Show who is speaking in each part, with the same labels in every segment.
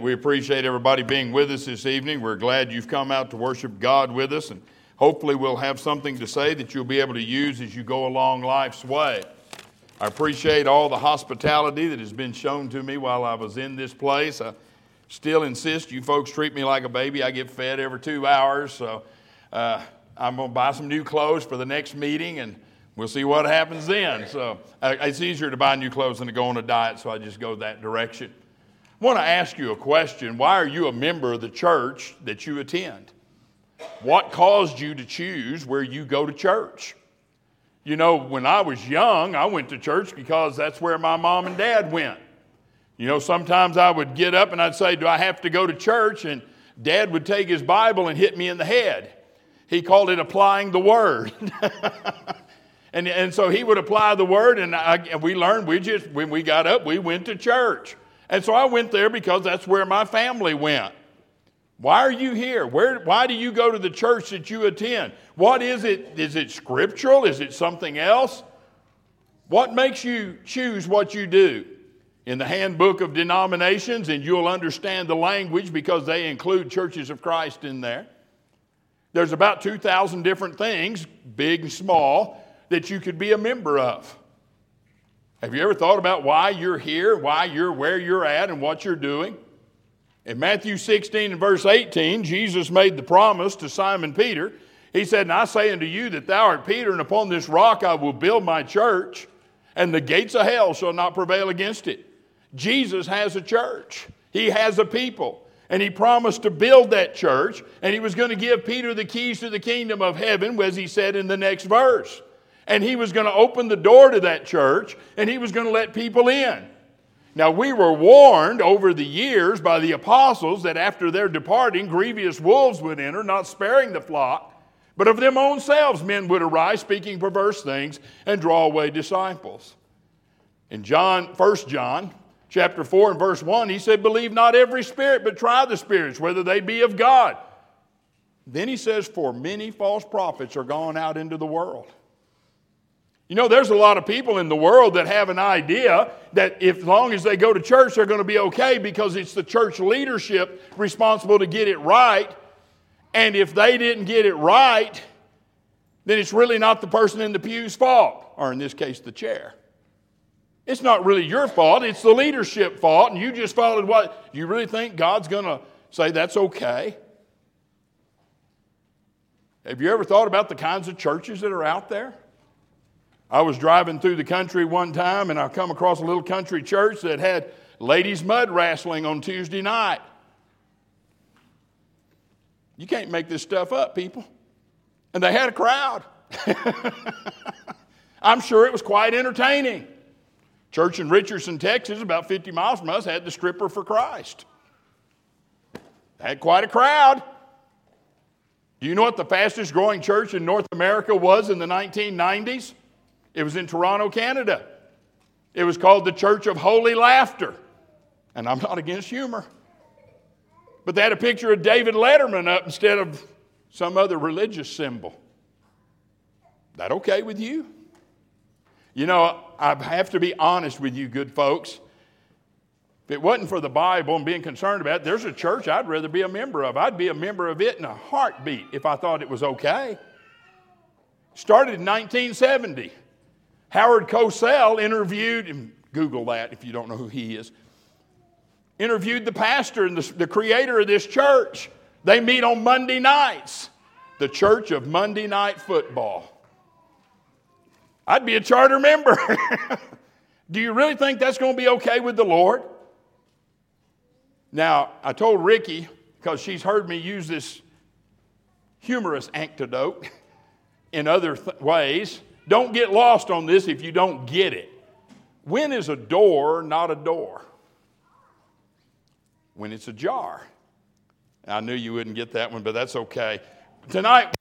Speaker 1: We appreciate everybody being with us this evening. We're glad you've come out to worship God with us, and hopefully, we'll have something to say that you'll be able to use as you go along life's way. I appreciate all the hospitality that has been shown to me while I was in this place. I still insist you folks treat me like a baby. I get fed every two hours, so uh, I'm going to buy some new clothes for the next meeting, and we'll see what happens then. So uh, it's easier to buy new clothes than to go on a diet, so I just go that direction. I want to ask you a question. Why are you a member of the church that you attend? What caused you to choose where you go to church? You know, when I was young, I went to church because that's where my mom and dad went. You know, sometimes I would get up and I'd say, Do I have to go to church? And dad would take his Bible and hit me in the head. He called it applying the word. and, and so he would apply the word, and, I, and we learned, we just, when we got up, we went to church. And so I went there because that's where my family went. Why are you here? Where, why do you go to the church that you attend? What is it? Is it scriptural? Is it something else? What makes you choose what you do? In the handbook of denominations, and you'll understand the language because they include churches of Christ in there. There's about 2,000 different things, big and small, that you could be a member of. Have you ever thought about why you're here, why you're where you're at, and what you're doing? In Matthew 16 and verse 18, Jesus made the promise to Simon Peter. He said, And I say unto you that thou art Peter, and upon this rock I will build my church, and the gates of hell shall not prevail against it. Jesus has a church, he has a people. And he promised to build that church, and he was going to give Peter the keys to the kingdom of heaven, as he said in the next verse and he was going to open the door to that church and he was going to let people in. Now, we were warned over the years by the apostles that after their departing, grievous wolves would enter, not sparing the flock, but of them own selves men would arise, speaking perverse things, and draw away disciples. In John, 1 John, chapter 4 and verse 1, he said, Believe not every spirit, but try the spirits, whether they be of God. Then he says, For many false prophets are gone out into the world. You know, there's a lot of people in the world that have an idea that if, as long as they go to church, they're going to be okay because it's the church leadership responsible to get it right. And if they didn't get it right, then it's really not the person in the pew's fault, or in this case, the chair. It's not really your fault, it's the leadership fault, and you just followed what you really think God's going to say that's okay. Have you ever thought about the kinds of churches that are out there? I was driving through the country one time and I come across a little country church that had ladies' mud wrestling on Tuesday night. You can't make this stuff up, people. And they had a crowd. I'm sure it was quite entertaining. Church in Richardson, Texas, about 50 miles from us, had the Stripper for Christ. Had quite a crowd. Do you know what the fastest growing church in North America was in the 1990s? It was in Toronto, Canada. It was called the Church of Holy Laughter. And I'm not against humor. But they had a picture of David Letterman up instead of some other religious symbol. That okay with you? You know, I have to be honest with you, good folks. If it wasn't for the Bible and being concerned about it, there's a church I'd rather be a member of. I'd be a member of it in a heartbeat if I thought it was okay. Started in 1970. Howard Cosell interviewed, and Google that if you don't know who he is, interviewed the pastor and the, the creator of this church. They meet on Monday nights, the Church of Monday Night Football. I'd be a charter member. Do you really think that's going to be okay with the Lord? Now, I told Ricky, because she's heard me use this humorous anecdote in other th- ways, don't get lost on this if you don't get it. When is a door not a door? When it's a jar. I knew you wouldn't get that one, but that's okay. Tonight,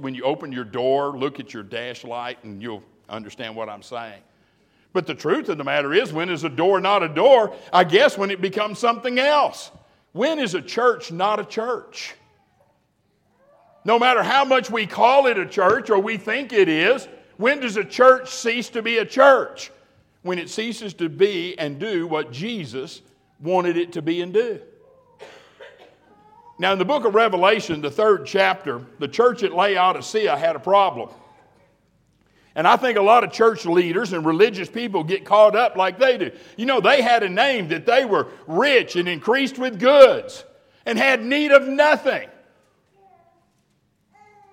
Speaker 1: when you open your door, look at your dash light and you'll understand what I'm saying. But the truth of the matter is, when is a door not a door? I guess when it becomes something else. When is a church not a church? No matter how much we call it a church or we think it is, when does a church cease to be a church? When it ceases to be and do what Jesus wanted it to be and do. Now, in the book of Revelation, the third chapter, the church at Laodicea had a problem. And I think a lot of church leaders and religious people get caught up like they do. You know, they had a name that they were rich and increased with goods and had need of nothing.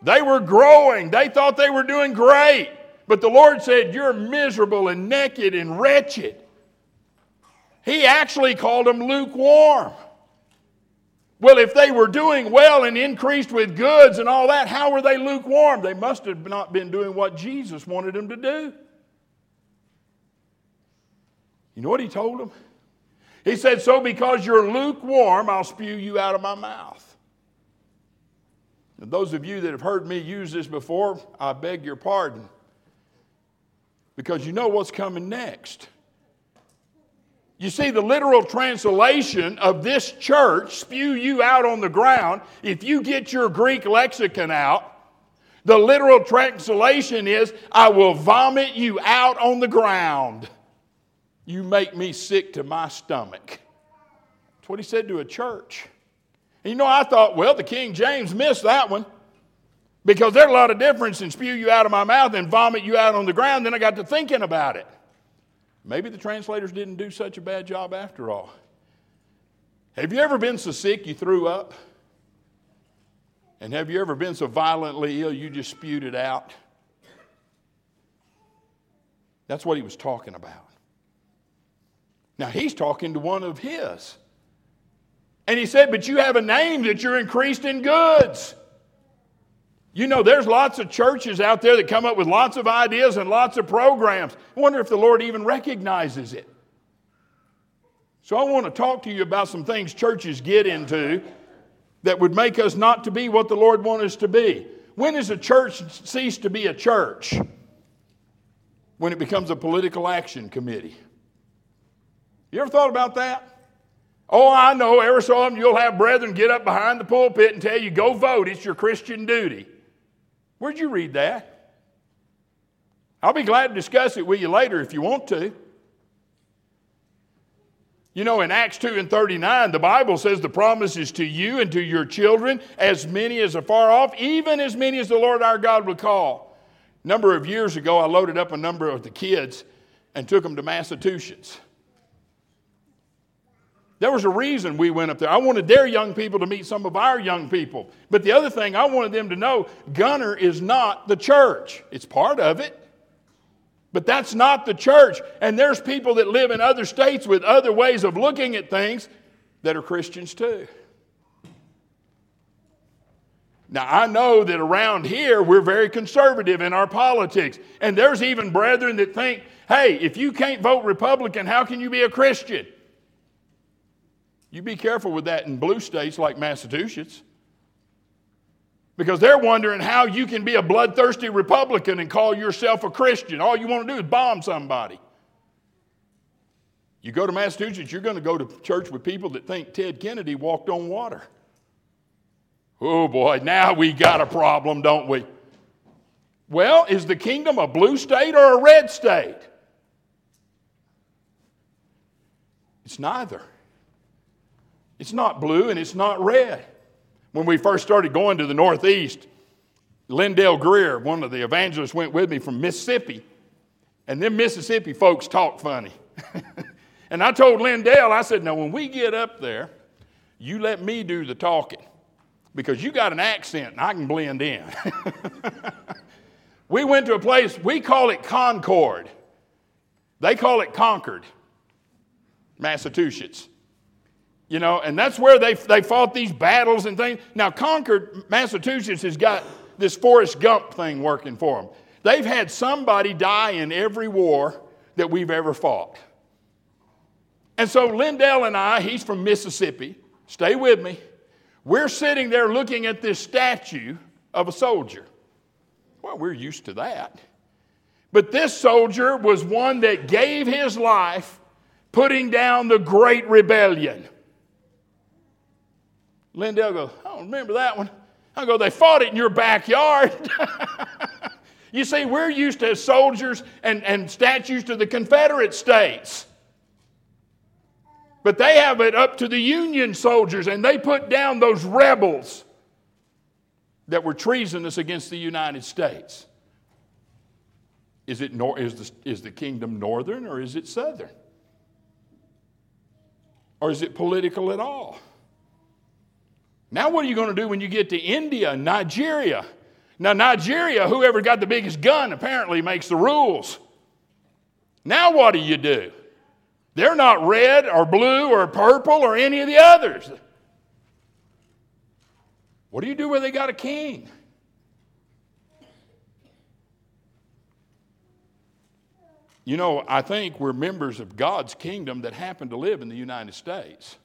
Speaker 1: They were growing, they thought they were doing great. But the Lord said, You're miserable and naked and wretched. He actually called them lukewarm. Well, if they were doing well and increased with goods and all that, how were they lukewarm? They must have not been doing what Jesus wanted them to do. You know what he told them? He said, So because you're lukewarm, I'll spew you out of my mouth. And those of you that have heard me use this before, I beg your pardon. Because you know what's coming next. You see, the literal translation of this church, spew you out on the ground, if you get your Greek lexicon out, the literal translation is, I will vomit you out on the ground. You make me sick to my stomach. That's what he said to a church. You know, I thought, well, the King James missed that one because there's a lot of difference in spew you out of my mouth and vomit you out on the ground. Then I got to thinking about it. Maybe the translators didn't do such a bad job after all. Have you ever been so sick you threw up? And have you ever been so violently ill you just spewed it out? That's what he was talking about. Now he's talking to one of his. And he said, But you have a name that you're increased in goods. You know, there's lots of churches out there that come up with lots of ideas and lots of programs. I wonder if the Lord even recognizes it. So I want to talk to you about some things churches get into that would make us not to be what the Lord wants us to be. When does a church cease to be a church? When it becomes a political action committee. You ever thought about that? Oh, I know, every so often you'll have brethren get up behind the pulpit and tell you, go vote, it's your Christian duty. Where'd you read that? I'll be glad to discuss it with you later if you want to. You know, in Acts 2 and 39, the Bible says the promise is to you and to your children, as many as are far off, even as many as the Lord our God will call. A number of years ago, I loaded up a number of the kids and took them to Massachusetts. There was a reason we went up there. I wanted their young people to meet some of our young people. But the other thing I wanted them to know Gunner is not the church, it's part of it. But that's not the church. And there's people that live in other states with other ways of looking at things that are Christians too. Now, I know that around here we're very conservative in our politics. And there's even brethren that think, hey, if you can't vote Republican, how can you be a Christian? You be careful with that in blue states like Massachusetts. Because they're wondering how you can be a bloodthirsty Republican and call yourself a Christian. All you want to do is bomb somebody. You go to Massachusetts, you're going to go to church with people that think Ted Kennedy walked on water. Oh boy, now we got a problem, don't we? Well, is the kingdom a blue state or a red state? It's neither. It's not blue and it's not red. When we first started going to the Northeast, Lindell Greer, one of the evangelists, went with me from Mississippi. And them Mississippi folks talk funny. and I told Lindell, I said, now when we get up there, you let me do the talking because you got an accent and I can blend in. we went to a place, we call it Concord. They call it Concord, Massachusetts. You know, and that's where they, they fought these battles and things. Now, Concord, Massachusetts has got this Forrest Gump thing working for them. They've had somebody die in every war that we've ever fought. And so Lindell and I, he's from Mississippi, stay with me. We're sitting there looking at this statue of a soldier. Well, we're used to that. But this soldier was one that gave his life putting down the Great Rebellion. Lindell goes, I don't remember that one. I go, they fought it in your backyard. you see, we're used to soldiers and, and statues to the Confederate states. But they have it up to the Union soldiers, and they put down those rebels that were treasonous against the United States. Is, it nor- is, the, is the kingdom northern or is it southern? Or is it political at all? Now, what are you going to do when you get to India Nigeria? Now, Nigeria, whoever got the biggest gun apparently makes the rules. Now, what do you do? They're not red or blue or purple or any of the others. What do you do where they got a king? You know, I think we're members of God's kingdom that happen to live in the United States.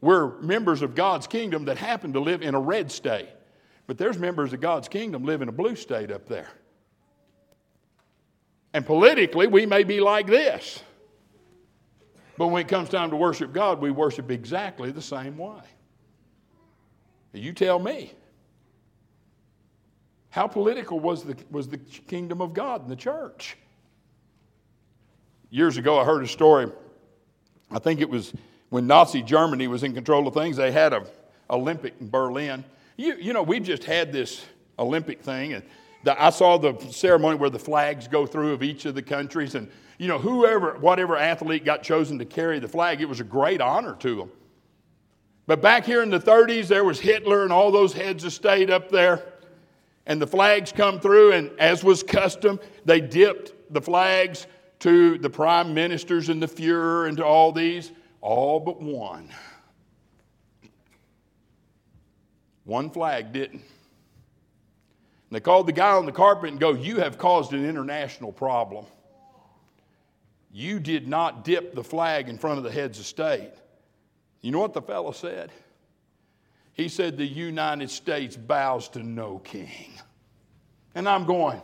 Speaker 1: We're members of God's kingdom that happen to live in a red state. But there's members of God's kingdom live in a blue state up there. And politically, we may be like this. But when it comes time to worship God, we worship exactly the same way. You tell me. How political was the, was the kingdom of God in the church? Years ago, I heard a story. I think it was when Nazi Germany was in control of things, they had an Olympic in Berlin. You, you know, we just had this Olympic thing, and the, I saw the ceremony where the flags go through of each of the countries, and you know, whoever, whatever athlete got chosen to carry the flag, it was a great honor to them. But back here in the 30s, there was Hitler and all those heads of state up there, and the flags come through, and as was custom, they dipped the flags to the prime ministers and the Fuhrer and to all these, all but one. One flag didn't. And they called the guy on the carpet and go, You have caused an international problem. You did not dip the flag in front of the heads of state. You know what the fellow said? He said, The United States bows to no king. And I'm going,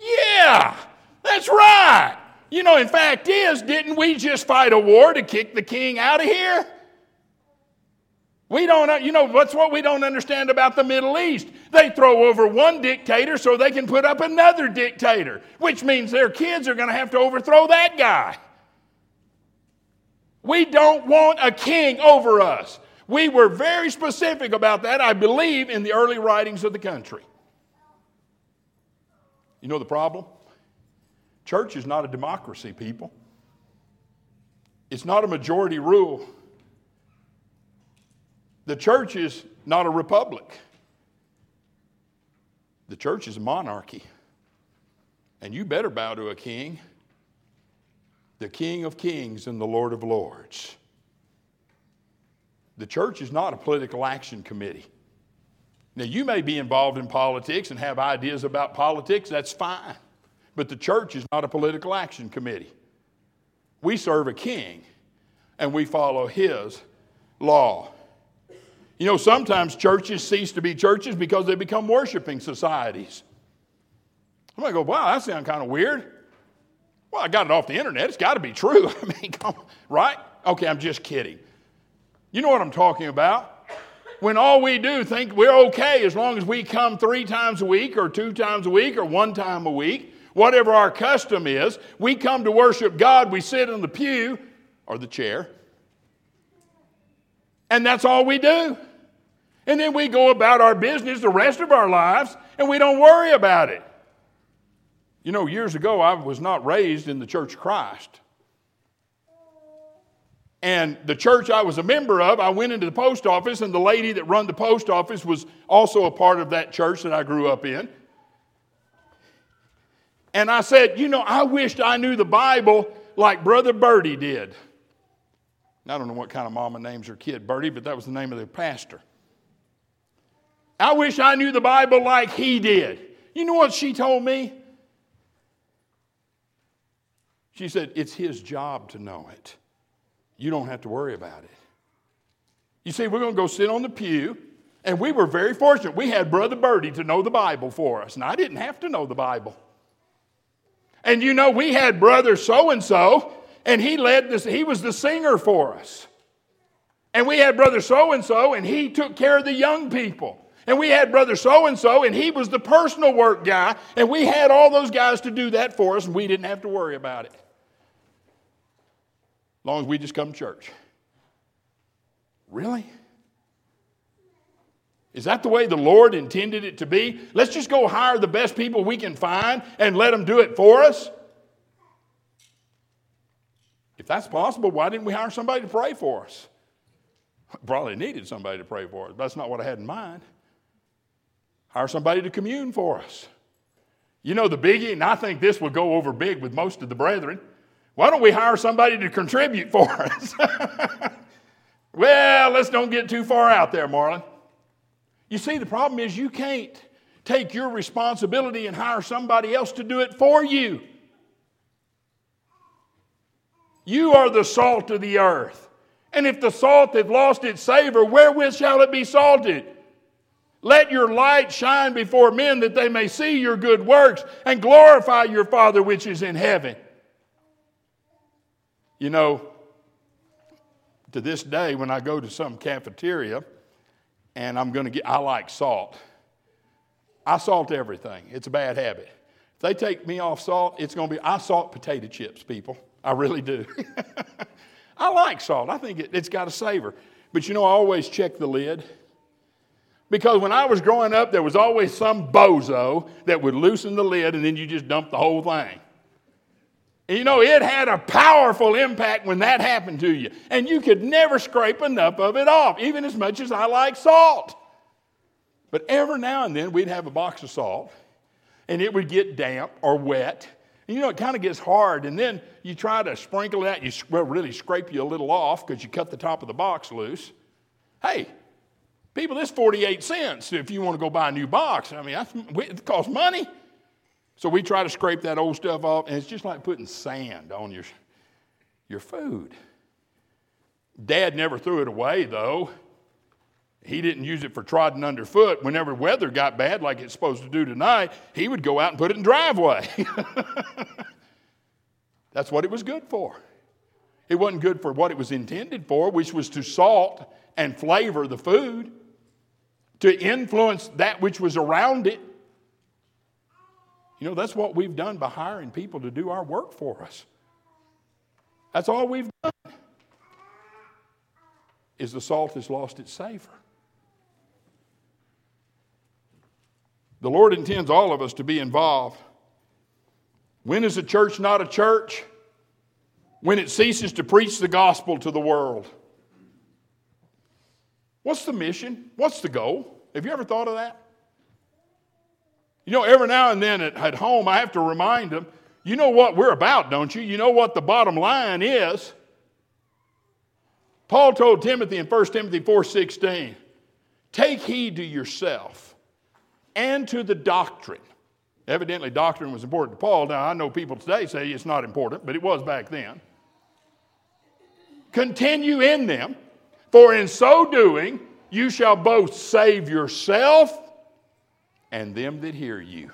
Speaker 1: Yeah, that's right. You know, in fact, is, didn't we just fight a war to kick the king out of here? We don't, you know, what's what we don't understand about the Middle East? They throw over one dictator so they can put up another dictator, which means their kids are going to have to overthrow that guy. We don't want a king over us. We were very specific about that, I believe, in the early writings of the country. You know the problem? Church is not a democracy, people. It's not a majority rule. The church is not a republic. The church is a monarchy. And you better bow to a king, the King of kings and the Lord of lords. The church is not a political action committee. Now, you may be involved in politics and have ideas about politics, that's fine. But the church is not a political action committee. We serve a king and we follow his law. You know, sometimes churches cease to be churches because they become worshiping societies. I might go, wow, that sounds kind of weird. Well, I got it off the internet. It's got to be true. I mean, come, right? Okay, I'm just kidding. You know what I'm talking about. When all we do think we're okay as long as we come three times a week or two times a week or one time a week, whatever our custom is, we come to worship God, we sit in the pew or the chair, and that's all we do. And then we go about our business the rest of our lives and we don't worry about it. You know, years ago, I was not raised in the Church of Christ. And the church I was a member of, I went into the post office, and the lady that run the post office was also a part of that church that I grew up in. And I said, You know, I wished I knew the Bible like Brother Birdie did. I don't know what kind of mama names her kid Birdie, but that was the name of the pastor. I wish I knew the Bible like he did. You know what she told me? She said, It's his job to know it. You don't have to worry about it. You see, we're going to go sit on the pew, and we were very fortunate. We had Brother Birdie to know the Bible for us, and I didn't have to know the Bible. And you know, we had Brother so and so, and he led this, he was the singer for us. And we had Brother so and so, and he took care of the young people. And we had Brother so and so, and he was the personal work guy. And we had all those guys to do that for us, and we didn't have to worry about it. As long as we just come to church. Really? Is that the way the Lord intended it to be? Let's just go hire the best people we can find and let them do it for us? If that's possible, why didn't we hire somebody to pray for us? Probably needed somebody to pray for us. That's not what I had in mind. Hire somebody to commune for us. You know the biggie, and I think this will go over big with most of the brethren. Why don't we hire somebody to contribute for us? well, let's don't get too far out there, Marlon. You see, the problem is you can't take your responsibility and hire somebody else to do it for you. You are the salt of the earth. And if the salt hath lost its savor, wherewith shall it be salted? Let your light shine before men that they may see your good works and glorify your Father which is in heaven. You know, to this day, when I go to some cafeteria and I'm going to get, I like salt. I salt everything. It's a bad habit. If they take me off salt, it's going to be, I salt potato chips, people. I really do. I like salt. I think it, has got a savor. But you know, I always check the lid. Because when I was growing up, there was always some bozo that would loosen the lid and then you just dump the whole thing. You know, it had a powerful impact when that happened to you. And you could never scrape enough of it off, even as much as I like salt. But every now and then we'd have a box of salt and it would get damp or wet. And you know, it kind of gets hard. And then you try to sprinkle it out, you well, really scrape you a little off because you cut the top of the box loose. Hey, People, this 48 cents if you want to go buy a new box. I mean, it costs money. So we try to scrape that old stuff off, and it's just like putting sand on your, your food. Dad never threw it away, though. He didn't use it for trotting underfoot. Whenever weather got bad, like it's supposed to do tonight, he would go out and put it in driveway. That's what it was good for. It wasn't good for what it was intended for, which was to salt and flavor the food to influence that which was around it. You know, that's what we've done by hiring people to do our work for us. That's all we've done. Is the salt has lost its savor. The Lord intends all of us to be involved. When is a church not a church? When it ceases to preach the gospel to the world. What's the mission? What's the goal? Have you ever thought of that? You know, every now and then at, at home, I have to remind them, you know what we're about, don't you? You know what the bottom line is. Paul told Timothy in 1 Timothy 4:16, "Take heed to yourself and to the doctrine." Evidently, doctrine was important to Paul. Now, I know people today say it's not important, but it was back then. Continue in them, for in so doing, you shall both save yourself and them that hear you.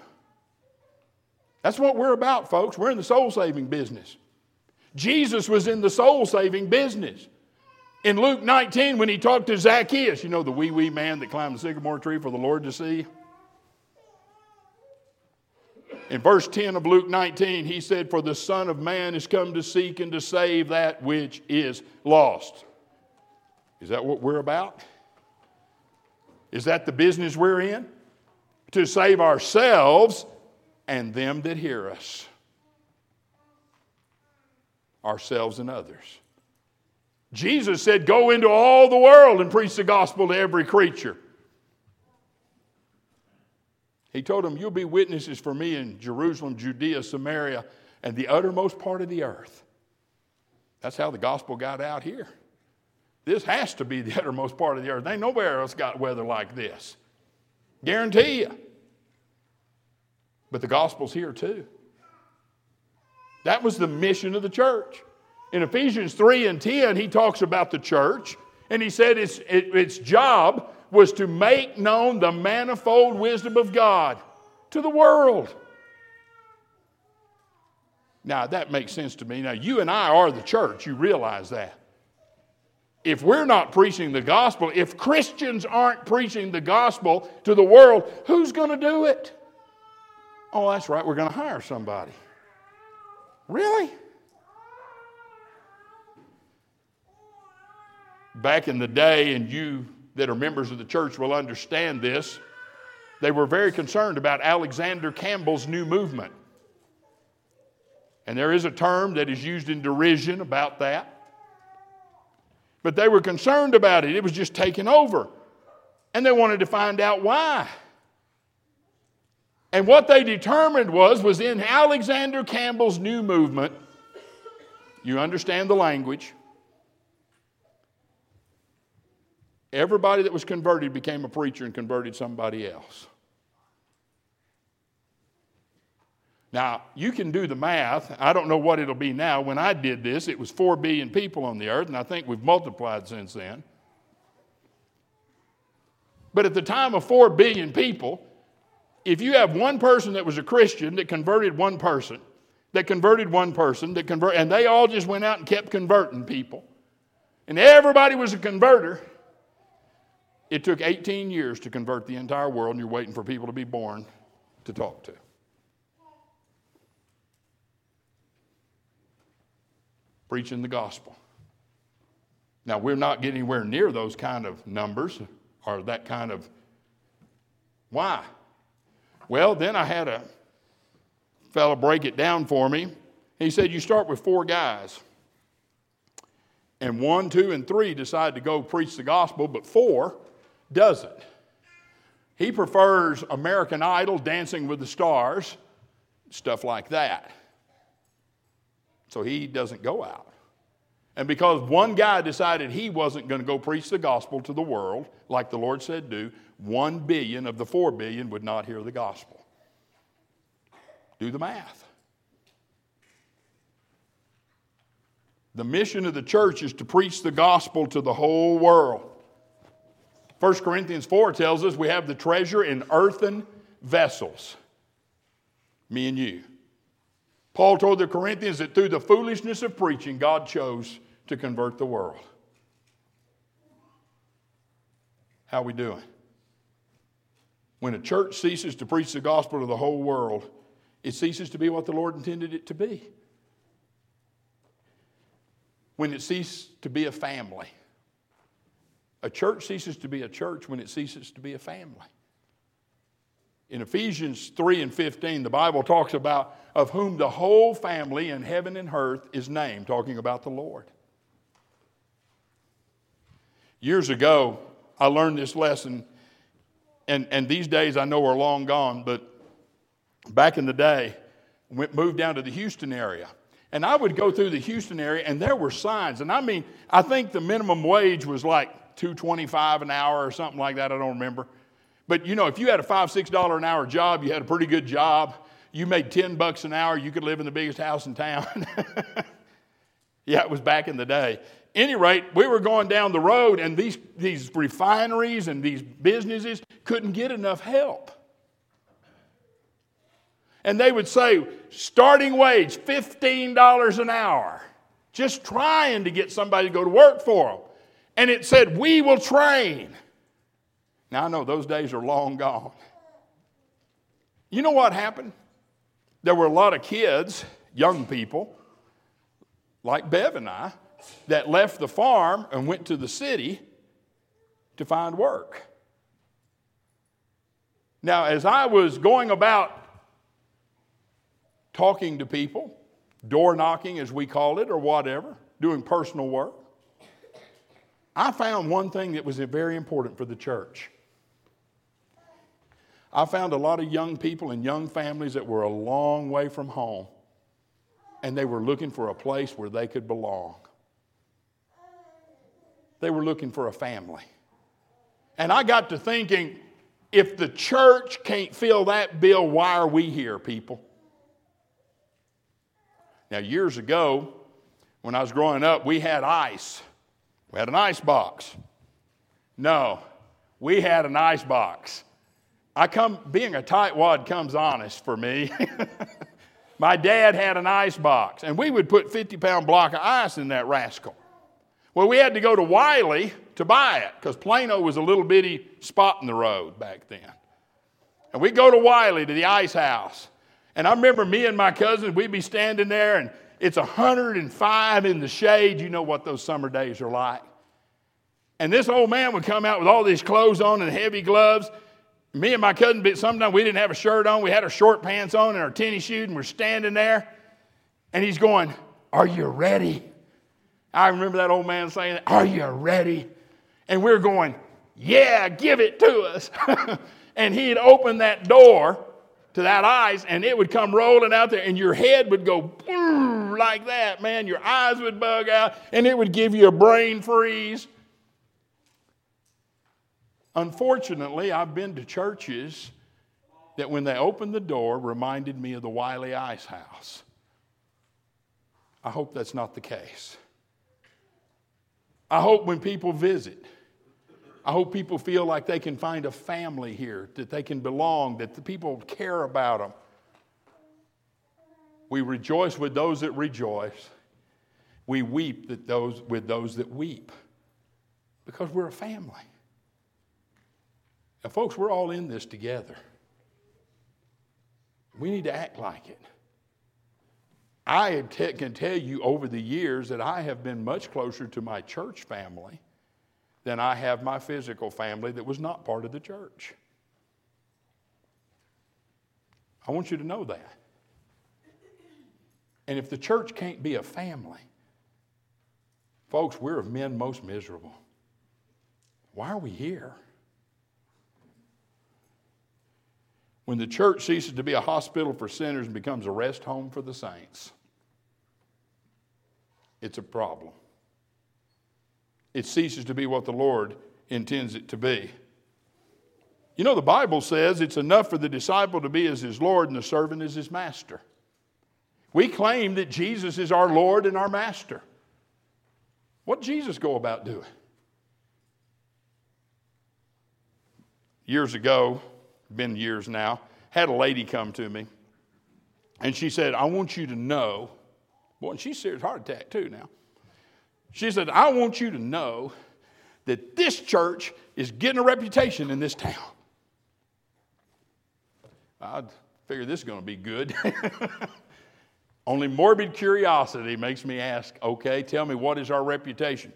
Speaker 1: That's what we're about, folks. We're in the soul saving business. Jesus was in the soul saving business. In Luke 19, when he talked to Zacchaeus, you know, the wee wee man that climbed the sycamore tree for the Lord to see. In verse 10 of Luke 19, he said, For the Son of Man is come to seek and to save that which is lost. Is that what we're about? Is that the business we're in? To save ourselves and them that hear us. Ourselves and others. Jesus said, Go into all the world and preach the gospel to every creature. He told them, You'll be witnesses for me in Jerusalem, Judea, Samaria, and the uttermost part of the earth. That's how the gospel got out here. This has to be the uttermost part of the earth. Ain't nowhere else got weather like this. Guarantee you. But the gospel's here too. That was the mission of the church. In Ephesians 3 and 10, he talks about the church, and he said its, it, its job was to make known the manifold wisdom of God to the world. Now, that makes sense to me. Now, you and I are the church. You realize that if we're not preaching the gospel, if Christians aren't preaching the gospel to the world, who's going to do it? Oh, that's right, we're going to hire somebody. Really? back in the day, and you that are members of the church will understand this, they were very concerned about Alexander Campbell's new movement. And there is a term that is used in derision about that. But they were concerned about it. It was just taking over. And they wanted to find out why. And what they determined was was in Alexander Campbell's new movement, you understand the language. Everybody that was converted became a preacher and converted somebody else. Now, you can do the math. I don't know what it'll be now. When I did this, it was 4 billion people on the earth, and I think we've multiplied since then. But at the time of 4 billion people, if you have one person that was a Christian that converted one person, that converted one person, that convert, and they all just went out and kept converting people, and everybody was a converter, it took 18 years to convert the entire world, and you're waiting for people to be born to talk to. Preaching the gospel. Now, we're not getting anywhere near those kind of numbers or that kind of. Why? Well, then I had a fellow break it down for me. He said, You start with four guys. And one, two, and three decide to go preach the gospel, but four doesn't. He prefers American Idol, Dancing with the Stars, stuff like that. So he doesn't go out. And because one guy decided he wasn't going to go preach the gospel to the world, like the Lord said do, one billion of the four billion would not hear the gospel. Do the math. The mission of the church is to preach the gospel to the whole world. 1 Corinthians 4 tells us we have the treasure in earthen vessels. Me and you. Paul told the Corinthians that through the foolishness of preaching, God chose to convert the world. How we doing? When a church ceases to preach the gospel to the whole world, it ceases to be what the Lord intended it to be. When it ceases to be a family. A church ceases to be a church when it ceases to be a family. In Ephesians 3 and 15, the Bible talks about of whom the whole family in heaven and earth is named, talking about the Lord. Years ago, I learned this lesson, and, and these days I know are long gone, but back in the day, went, moved down to the Houston area. And I would go through the Houston area, and there were signs. And I mean, I think the minimum wage was like 225 an hour or something like that. I don't remember. But you know, if you had a five, six dollar an hour job, you had a pretty good job, you made 10 bucks an hour, you could live in the biggest house in town. yeah, it was back in the day. Any rate, we were going down the road, and these, these refineries and these businesses couldn't get enough help. And they would say, starting wage, $15 an hour, just trying to get somebody to go to work for them and it said, We will train. Now I know those days are long gone. You know what happened? There were a lot of kids, young people, like Bev and I, that left the farm and went to the city to find work. Now, as I was going about talking to people, door knocking as we call it, or whatever, doing personal work, I found one thing that was very important for the church. I found a lot of young people and young families that were a long way from home, and they were looking for a place where they could belong. They were looking for a family. And I got to thinking if the church can't fill that bill, why are we here, people? Now, years ago, when I was growing up, we had ice. We had an ice box. No, we had an ice box. I come, being a tightwad comes honest for me. My dad had an ice box, and we would put 50 pound block of ice in that rascal. Well, we had to go to Wylie to buy it because Plano was a little bitty spot in the road back then. And we'd go to Wylie to the ice house. And I remember me and my cousins, we'd be standing there, and it's 105 in the shade. You know what those summer days are like. And this old man would come out with all these clothes on and heavy gloves. Me and my cousin, sometimes we didn't have a shirt on. We had our short pants on and our tennis shoes, and we're standing there. And he's going, Are you ready? I remember that old man saying, Are you ready? And we're going, Yeah, give it to us. and he'd open that door to that ice, and it would come rolling out there, and your head would go like that, man. Your eyes would bug out, and it would give you a brain freeze. Unfortunately, I've been to churches that when they opened the door reminded me of the Wylie Ice House. I hope that's not the case. I hope when people visit, I hope people feel like they can find a family here, that they can belong, that the people care about them. We rejoice with those that rejoice. We weep that those, with those that weep because we're a family. Now, folks, we're all in this together. We need to act like it. I can tell you over the years that I have been much closer to my church family than I have my physical family that was not part of the church. I want you to know that. And if the church can't be a family, folks, we're of men most miserable. Why are we here? When the church ceases to be a hospital for sinners and becomes a rest home for the saints, it's a problem. It ceases to be what the Lord intends it to be. You know, the Bible says it's enough for the disciple to be as his Lord and the servant as his master. We claim that Jesus is our Lord and our master. What did Jesus go about doing? Years ago, been years now, had a lady come to me, and she said, I want you to know, boy, and she's serious heart attack too now. She said, I want you to know that this church is getting a reputation in this town. I figured this is going to be good. Only morbid curiosity makes me ask, okay, tell me what is our reputation?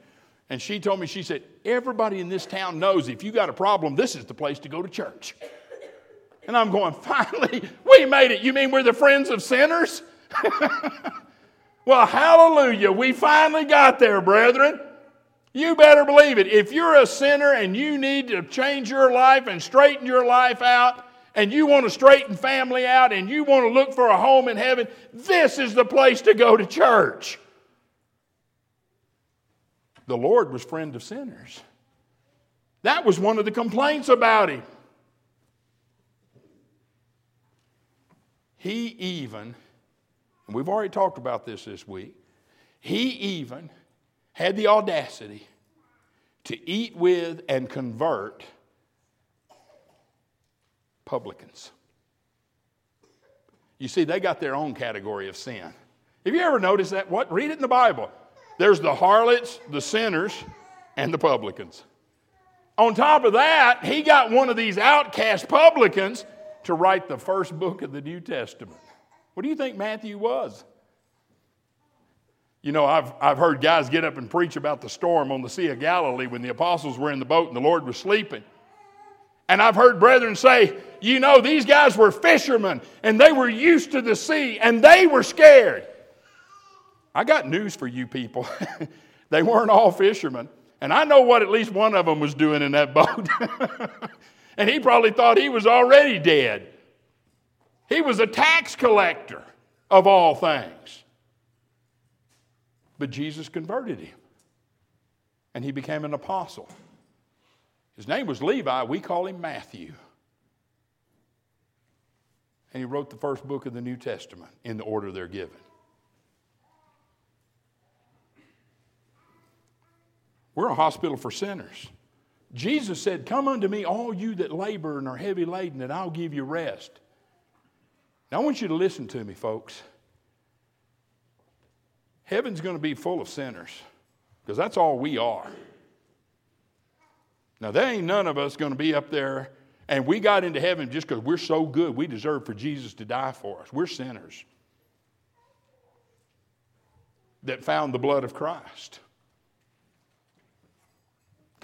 Speaker 1: And she told me, she said, everybody in this town knows if you got a problem, this is the place to go to church. And I'm going, finally, we made it. You mean we're the friends of sinners? well, hallelujah. We finally got there, brethren. You better believe it. If you're a sinner and you need to change your life and straighten your life out, and you want to straighten family out, and you want to look for a home in heaven, this is the place to go to church. The Lord was friend of sinners. That was one of the complaints about him. He even, and we've already talked about this this week, he even had the audacity to eat with and convert publicans. You see, they got their own category of sin. Have you ever noticed that? What? Read it in the Bible. There's the harlots, the sinners, and the publicans. On top of that, he got one of these outcast publicans to write the first book of the New Testament. What do you think Matthew was? You know, I've, I've heard guys get up and preach about the storm on the Sea of Galilee when the apostles were in the boat and the Lord was sleeping. And I've heard brethren say, you know, these guys were fishermen and they were used to the sea and they were scared. I got news for you people. they weren't all fishermen. And I know what at least one of them was doing in that boat. And he probably thought he was already dead. He was a tax collector of all things. But Jesus converted him, and he became an apostle. His name was Levi. We call him Matthew. And he wrote the first book of the New Testament in the order they're given. We're a hospital for sinners. Jesus said, Come unto me, all you that labor and are heavy laden, and I'll give you rest. Now, I want you to listen to me, folks. Heaven's going to be full of sinners because that's all we are. Now, there ain't none of us going to be up there, and we got into heaven just because we're so good, we deserve for Jesus to die for us. We're sinners that found the blood of Christ.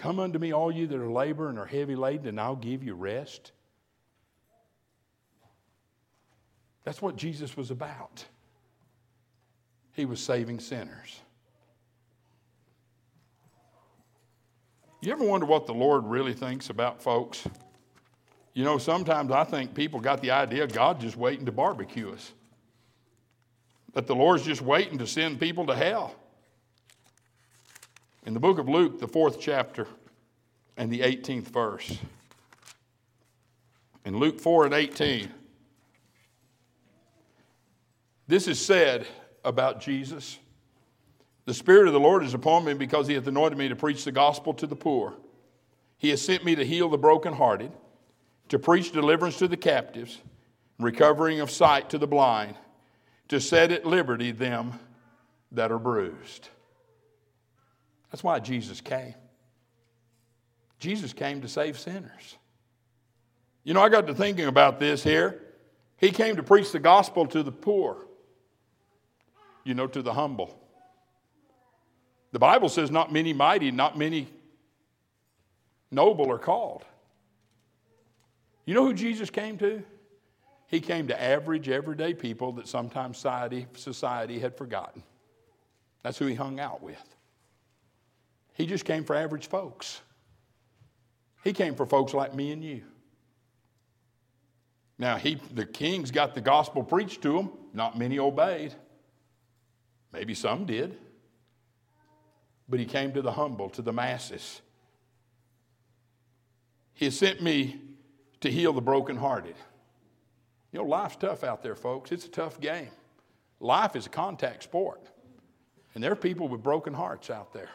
Speaker 1: Come unto me, all you that are labor and are heavy laden, and I'll give you rest. That's what Jesus was about. He was saving sinners. You ever wonder what the Lord really thinks about folks? You know, sometimes I think people got the idea God's just waiting to barbecue us, that the Lord's just waiting to send people to hell. In the book of Luke, the fourth chapter and the 18th verse, in Luke 4 and 18, this is said about Jesus. The Spirit of the Lord is upon me because He hath anointed me to preach the gospel to the poor. He has sent me to heal the brokenhearted, to preach deliverance to the captives, recovering of sight to the blind, to set at liberty them that are bruised. That's why Jesus came. Jesus came to save sinners. You know, I got to thinking about this here. He came to preach the gospel to the poor, you know, to the humble. The Bible says, not many mighty, not many noble are called. You know who Jesus came to? He came to average, everyday people that sometimes society, society had forgotten. That's who he hung out with. He just came for average folks. He came for folks like me and you. Now, he, the kings got the gospel preached to them. Not many obeyed. Maybe some did but he came to the humble, to the masses. He sent me to heal the brokenhearted. You know, life's tough out there, folks. It's a tough game. Life is a contact sport. And there are people with broken hearts out there.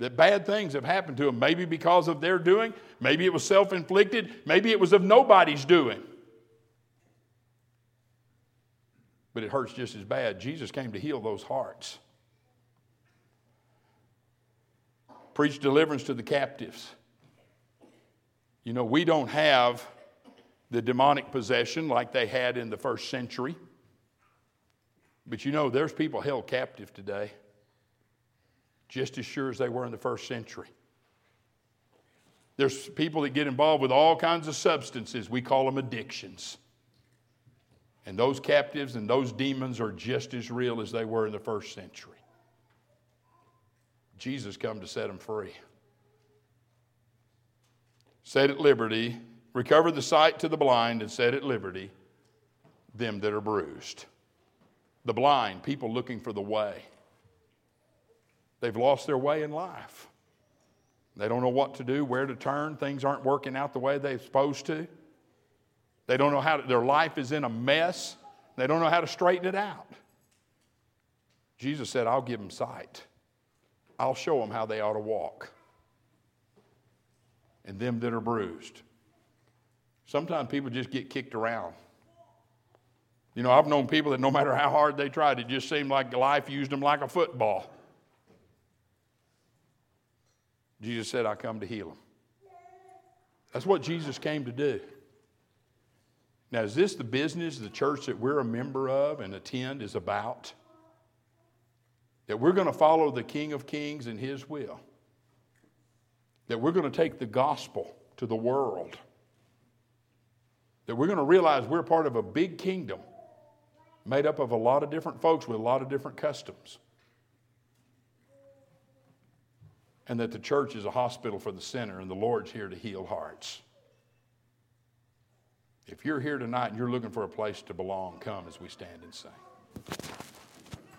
Speaker 1: That bad things have happened to them, maybe because of their doing, maybe it was self inflicted, maybe it was of nobody's doing. But it hurts just as bad. Jesus came to heal those hearts. preach deliverance to the captives. You know, we don't have the demonic possession like they had in the first century. But you know, there's people held captive today, just as sure as they were in the first century. There's people that get involved with all kinds of substances. We call them addictions. And those captives and those demons are just as real as they were in the first century. Jesus come to set them free. Set at liberty, recover the sight to the blind, and set at liberty them that are bruised. The blind, people looking for the way. They've lost their way in life. They don't know what to do, where to turn. Things aren't working out the way they're supposed to. They don't know how to, their life is in a mess. They don't know how to straighten it out. Jesus said, I'll give them sight. I'll show them how they ought to walk. And them that are bruised. Sometimes people just get kicked around. You know, I've known people that no matter how hard they tried, it just seemed like life used them like a football. Jesus said, I come to heal them. That's what Jesus came to do. Now, is this the business the church that we're a member of and attend is about? that we're going to follow the King of Kings and His will, that we're going to take the gospel to the world, that we're going to realize we're part of a big kingdom made up of a lot of different folks with a lot of different customs. And that the church is a hospital for the sinner and the Lord's here to heal hearts. If you're here tonight and you're looking for a place to belong, come as we stand and sing.